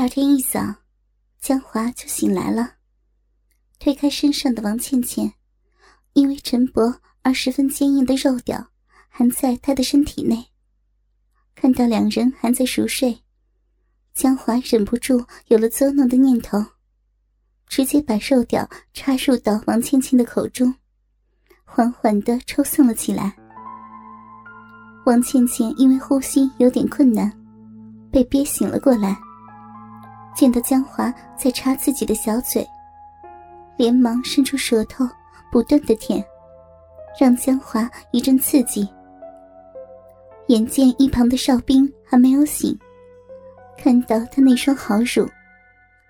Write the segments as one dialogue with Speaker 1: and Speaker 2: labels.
Speaker 1: 第二天一早，江华就醒来了，推开身上的王倩倩，因为陈薄而十分坚硬的肉屌还在他的身体内。看到两人还在熟睡，江华忍不住有了作弄的念头，直接把肉屌插入到王倩倩的口中，缓缓的抽送了起来。王倩倩因为呼吸有点困难，被憋醒了过来。见到江华在插自己的小嘴，连忙伸出舌头，不断的舔，让江华一阵刺激。眼见一旁的哨兵还没有醒，看到他那双好乳，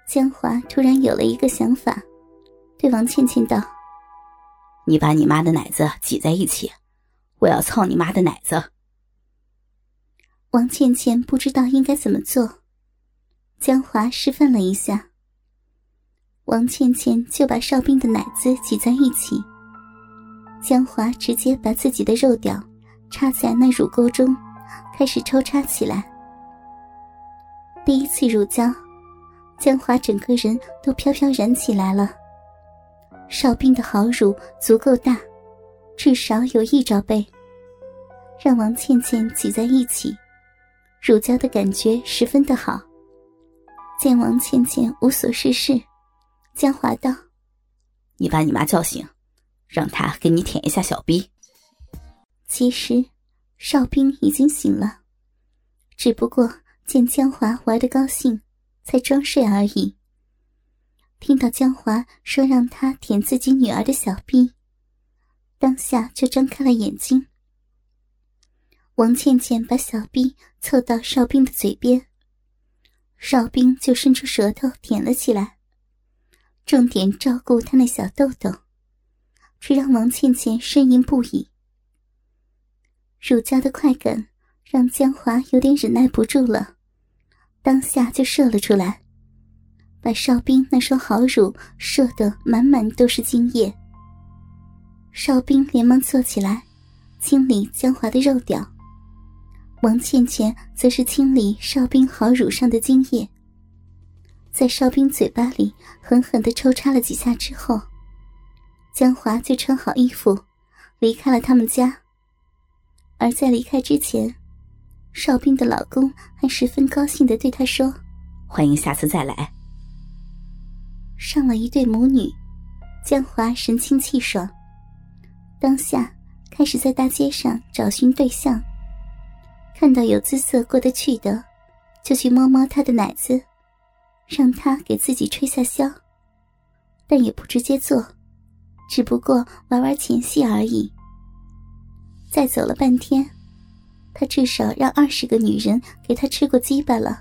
Speaker 1: 江华突然有了一个想法，对王倩倩道：“
Speaker 2: 你把你妈的奶子挤在一起，我要操你妈的奶子。”
Speaker 1: 王倩倩不知道应该怎么做。江华示范了一下，王倩倩就把哨兵的奶子挤在一起。江华直接把自己的肉屌插在那乳沟中，开始抽插起来。第一次乳交，江华整个人都飘飘然起来了。哨兵的好乳足够大，至少有一罩杯，让王倩倩挤在一起，乳胶的感觉十分的好。见王倩倩无所事事，江华道：“
Speaker 2: 你把你妈叫醒，让她给你舔一下小逼。”
Speaker 1: 其实，哨兵已经醒了，只不过见江华玩的高兴，才装睡而已。听到江华说让他舔自己女儿的小逼，当下就睁开了眼睛。王倩倩把小逼凑到哨兵的嘴边。哨兵就伸出舌头舔了起来，重点照顾他那小豆豆，却让王倩倩呻吟不已。乳胶的快感让江华有点忍耐不住了，当下就射了出来，把哨兵那双好乳射得满满都是精液。哨兵连忙坐起来，清理江华的肉屌。王倩倩则是清理哨兵好乳上的精液，在哨兵嘴巴里狠狠的抽插了几下之后，江华就穿好衣服，离开了他们家。而在离开之前，哨兵的老公还十分高兴的对他说：“
Speaker 2: 欢迎下次再来。”
Speaker 1: 上了一对母女，江华神清气爽，当下开始在大街上找寻对象。看到有姿色过得去的，就去摸摸他的奶子，让他给自己吹下箫。但也不直接做，只不过玩玩前戏而已。再走了半天，他至少让二十个女人给他吃过鸡巴了，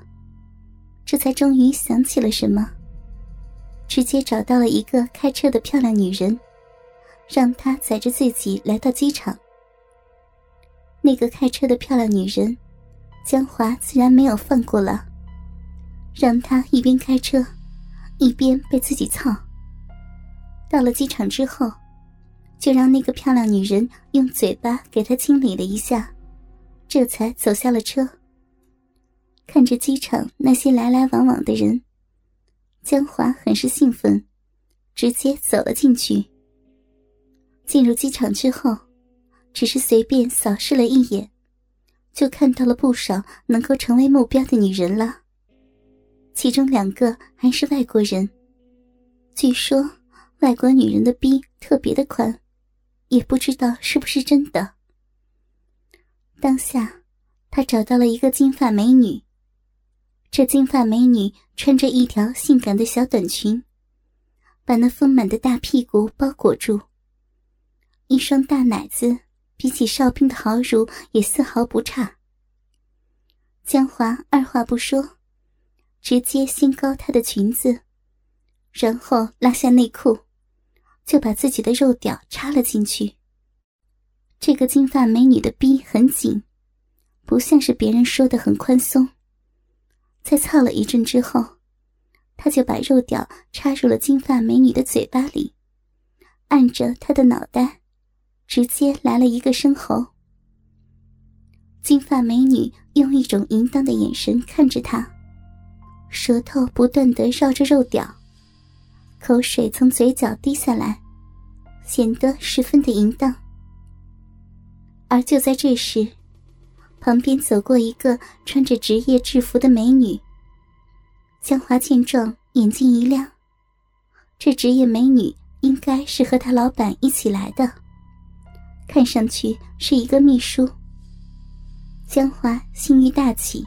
Speaker 1: 这才终于想起了什么，直接找到了一个开车的漂亮女人，让她载着自己来到机场。那个开车的漂亮女人，江华自然没有放过了，让她一边开车，一边被自己操。到了机场之后，就让那个漂亮女人用嘴巴给他清理了一下，这才走下了车。看着机场那些来来往往的人，江华很是兴奋，直接走了进去。进入机场之后。只是随便扫视了一眼，就看到了不少能够成为目标的女人了。其中两个还是外国人，据说外国女人的逼特别的宽，也不知道是不是真的。当下，他找到了一个金发美女。这金发美女穿着一条性感的小短裙，把那丰满的大屁股包裹住，一双大奶子。比起哨兵的豪乳也丝毫不差。江华二话不说，直接掀高她的裙子，然后拉下内裤，就把自己的肉屌插了进去。这个金发美女的逼很紧，不像是别人说的很宽松。在操了一阵之后，他就把肉屌插入了金发美女的嘴巴里，按着她的脑袋。直接来了一个深喉，金发美女用一种淫荡的眼神看着他，舌头不断的绕着肉屌，口水从嘴角滴下来，显得十分的淫荡。而就在这时，旁边走过一个穿着职业制服的美女。江华见状，眼睛一亮，这职业美女应该是和他老板一起来的，看上去是一个秘书。江华心欲大起，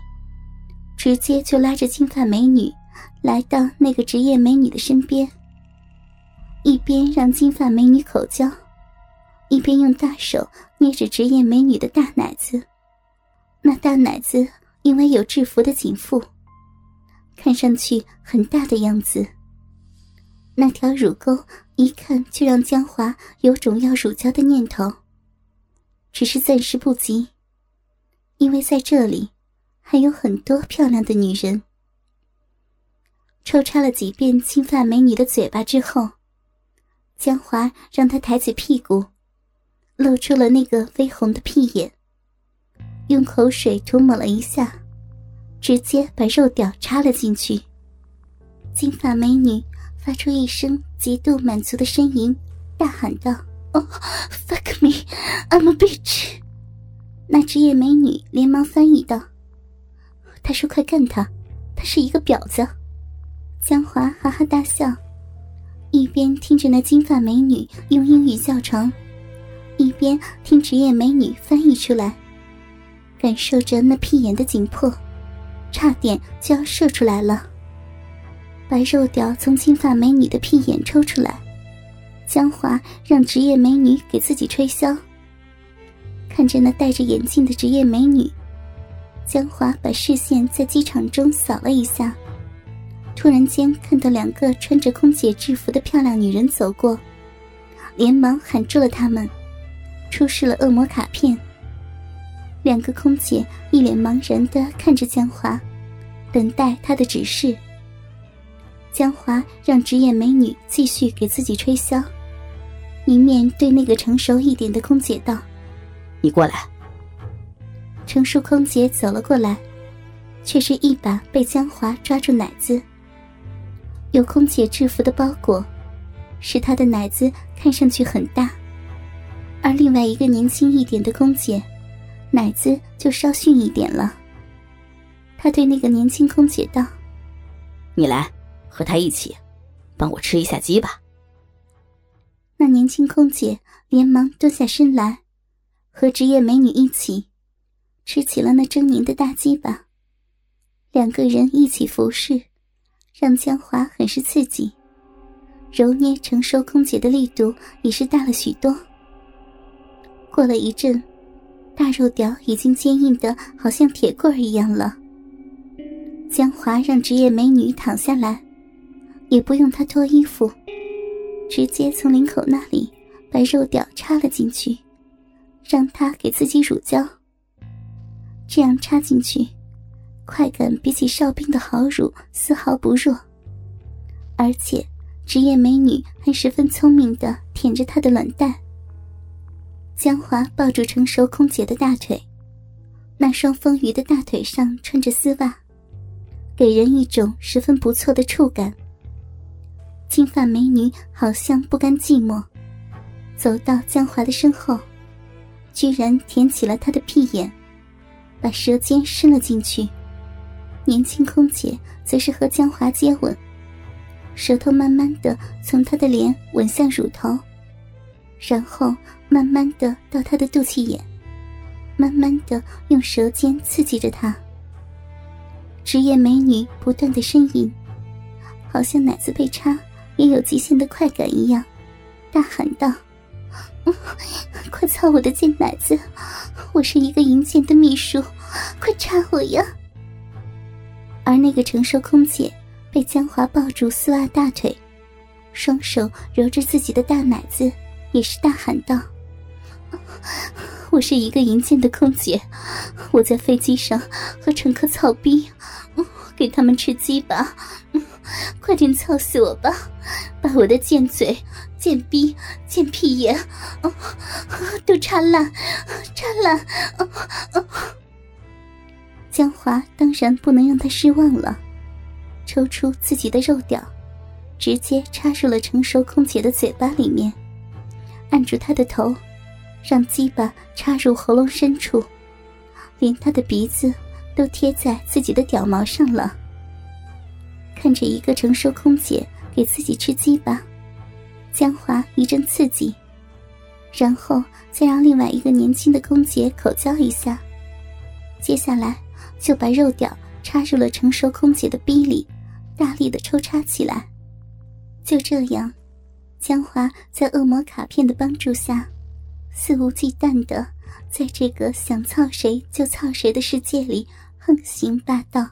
Speaker 1: 直接就拉着金发美女来到那个职业美女的身边，一边让金发美女口交。一边用大手捏着职业美女的大奶子，那大奶子因为有制服的紧缚，看上去很大的样子。那条乳沟一看就让江华有种要乳胶的念头。只是暂时不急，因为在这里还有很多漂亮的女人。抽插了几遍金发美女的嘴巴之后，江华让她抬起屁股。露出了那个绯红的屁眼，用口水涂抹了一下，直接把肉屌插了进去。金发美女发出一声极度满足的呻吟，大喊道：“哦，fuck me, I'm a bitch！” 那职业美女连忙翻译道：“他说快干他，他是一个婊子。”江华哈哈大笑，一边听着那金发美女用英语叫床。一边听职业美女翻译出来，感受着那屁眼的紧迫，差点就要射出来了。把肉屌从金发美女的屁眼抽出来，江华让职业美女给自己吹箫。看着那戴着眼镜的职业美女，江华把视线在机场中扫了一下，突然间看到两个穿着空姐制服的漂亮女人走过，连忙喊住了他们。出示了恶魔卡片。两个空姐一脸茫然的看着江华，等待他的指示。江华让职业美女继续给自己吹箫，一面对那个成熟一点的空姐道：“
Speaker 2: 你过来。”
Speaker 1: 成熟空姐走了过来，却是一把被江华抓住奶子。有空姐制服的包裹，使她的奶子看上去很大。而另外一个年轻一点的空姐，奶子就稍逊一点了。他对那个年轻空姐道：“
Speaker 2: 你来，和他一起，帮我吃一下鸡吧。”
Speaker 1: 那年轻空姐连忙蹲下身来，和职业美女一起吃起了那狰狞的大鸡巴。两个人一起服侍，让江华很是刺激，揉捏承受空姐的力度也是大了许多。过了一阵，大肉屌已经坚硬的好像铁棍一样了。江华让职业美女躺下来，也不用她脱衣服，直接从领口那里把肉屌插了进去，让她给自己乳胶。这样插进去，快感比起哨兵的好乳丝毫不弱，而且职业美女还十分聪明的舔着她的卵蛋。江华抱住成熟空姐的大腿，那双丰腴的大腿上穿着丝袜，给人一种十分不错的触感。金发美女好像不甘寂寞，走到江华的身后，居然舔起了他的屁眼，把舌尖伸了进去。年轻空姐则是和江华接吻，舌头慢慢的从他的脸吻向乳头。然后慢慢的到他的肚脐眼，慢慢的用舌尖刺激着他。职业美女不断的呻吟，好像奶子被插也有极限的快感一样，大喊道：“ 快操我的贱奶子！我是一个淫贱的秘书，快插我呀！”而那个承受空姐被江华抱住丝袜大腿，双手揉着自己的大奶子。也是大喊道：“我是一个淫贱的空姐，我在飞机上和乘客操逼，给他们吃鸡巴，快点操死我吧！把我的贱嘴、贱逼、贱屁眼都插烂，插烂！”江华当然不能让他失望了，抽出自己的肉屌，直接插入了成熟空姐的嘴巴里面，按住她的头，让鸡巴插入喉咙深处，连她的鼻子都贴在自己的屌毛上了。看着一个成熟空姐给自己吃鸡巴，江华一阵刺激，然后再让另外一个年轻的空姐口交一下，接下来就把肉屌。插入了成熟空姐的逼里，大力的抽插起来。就这样，江华在恶魔卡片的帮助下，肆无忌惮的在这个想操谁就操谁的世界里横行霸道。